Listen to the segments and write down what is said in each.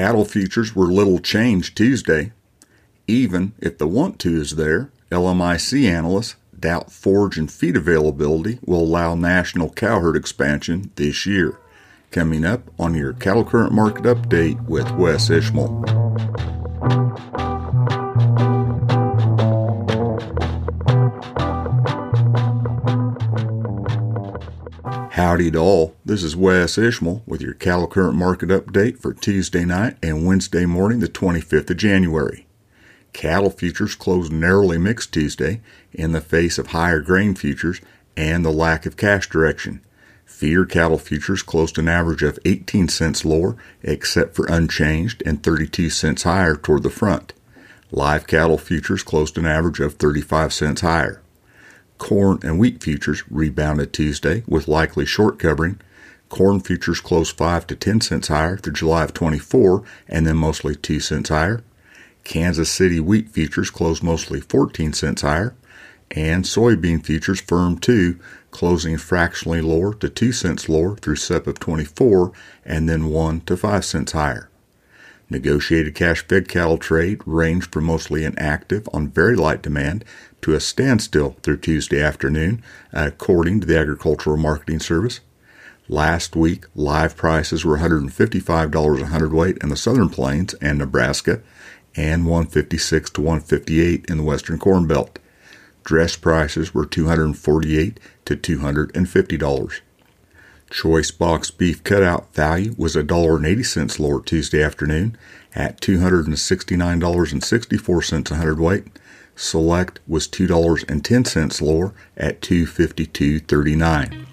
Cattle futures were little changed Tuesday. Even if the want to is there, LMIC analysts doubt forage and feed availability will allow national cow herd expansion this year. Coming up on your cattle current market update with Wes Ishmael. Howdy to all. This is Wes Ishmael with your cattle current market update for Tuesday night and Wednesday morning, the 25th of January. Cattle futures closed narrowly mixed Tuesday in the face of higher grain futures and the lack of cash direction. Feeder cattle futures closed an average of 18 cents lower, except for unchanged, and 32 cents higher toward the front. Live cattle futures closed an average of 35 cents higher. Corn and wheat futures rebounded Tuesday with likely short covering. Corn futures closed 5 to 10 cents higher through July of 24 and then mostly 2 cents higher. Kansas City wheat futures closed mostly 14 cents higher, and soybean futures firmed too, closing fractionally lower to 2 cents lower through SEP of 24 and then 1 to 5 cents higher. Negotiated cash fed cattle trade ranged from mostly inactive on very light demand to a standstill through Tuesday afternoon, according to the Agricultural Marketing Service. Last week, live prices were $155 a hundredweight in the Southern Plains and Nebraska, and 156 to 158 in the Western Corn Belt. Dress prices were $248 to $250. Choice box beef cutout value was $1.80 lower Tuesday afternoon at $269.64 a hundredweight. Select was $2.10 lower at 252.39.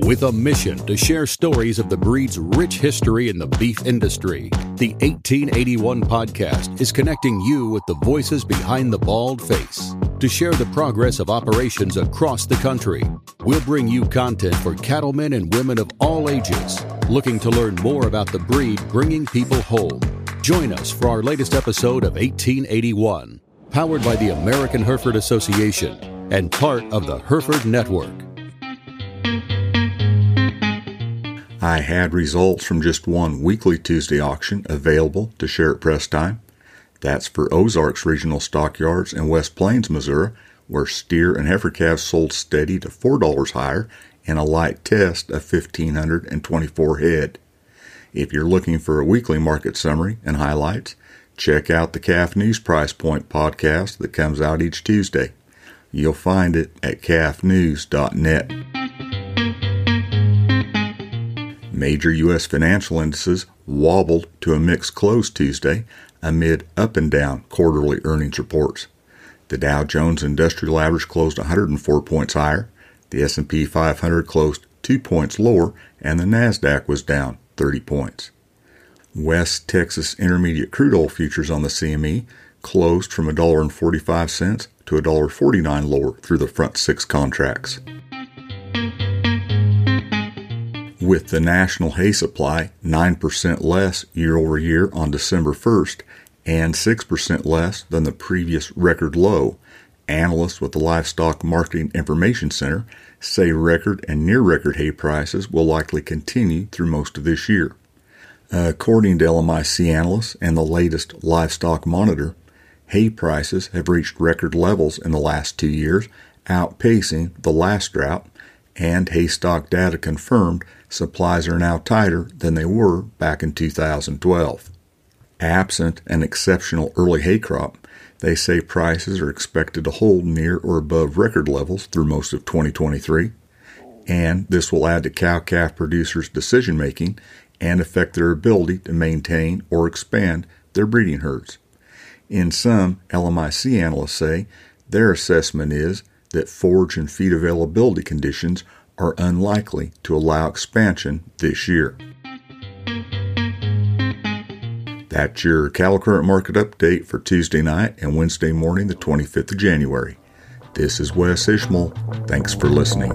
With a mission to share stories of the breed's rich history in the beef industry, the 1881 podcast is connecting you with the voices behind the bald face. To share the progress of operations across the country, we'll bring you content for cattlemen and women of all ages looking to learn more about the breed bringing people home. Join us for our latest episode of 1881, powered by the American Hereford Association and part of the Hereford Network. I had results from just one weekly Tuesday auction available to share at press time. That's for Ozarks Regional Stockyards in West Plains, Missouri, where steer and heifer calves sold steady to $4 higher and a light test of 1,524 head. If you're looking for a weekly market summary and highlights, check out the Calf News Price Point podcast that comes out each Tuesday. You'll find it at calfnews.net. Major U.S. financial indices wobbled to a mixed close Tuesday amid up and down quarterly earnings reports. The Dow Jones Industrial Average closed 104 points higher, the S&P 500 closed 2 points lower, and the Nasdaq was down 30 points. West Texas Intermediate crude oil futures on the CME closed from $1.45 to $1.49 lower through the front 6 contracts. With the national hay supply 9% less year over year on December 1st and 6% less than the previous record low. Analysts with the Livestock Marketing Information Center say record and near record hay prices will likely continue through most of this year. According to LMIC analysts and the latest livestock monitor, hay prices have reached record levels in the last two years, outpacing the last drought, and hay stock data confirmed supplies are now tighter than they were back in 2012. Absent an exceptional early hay crop, they say prices are expected to hold near or above record levels through most of 2023, and this will add to cow calf producers' decision making and affect their ability to maintain or expand their breeding herds. In sum, LMIC analysts say their assessment is that forage and feed availability conditions are unlikely to allow expansion this year. That's your cattle current market update for Tuesday night and Wednesday morning, the 25th of January. This is Wes Ishmael. Thanks for listening.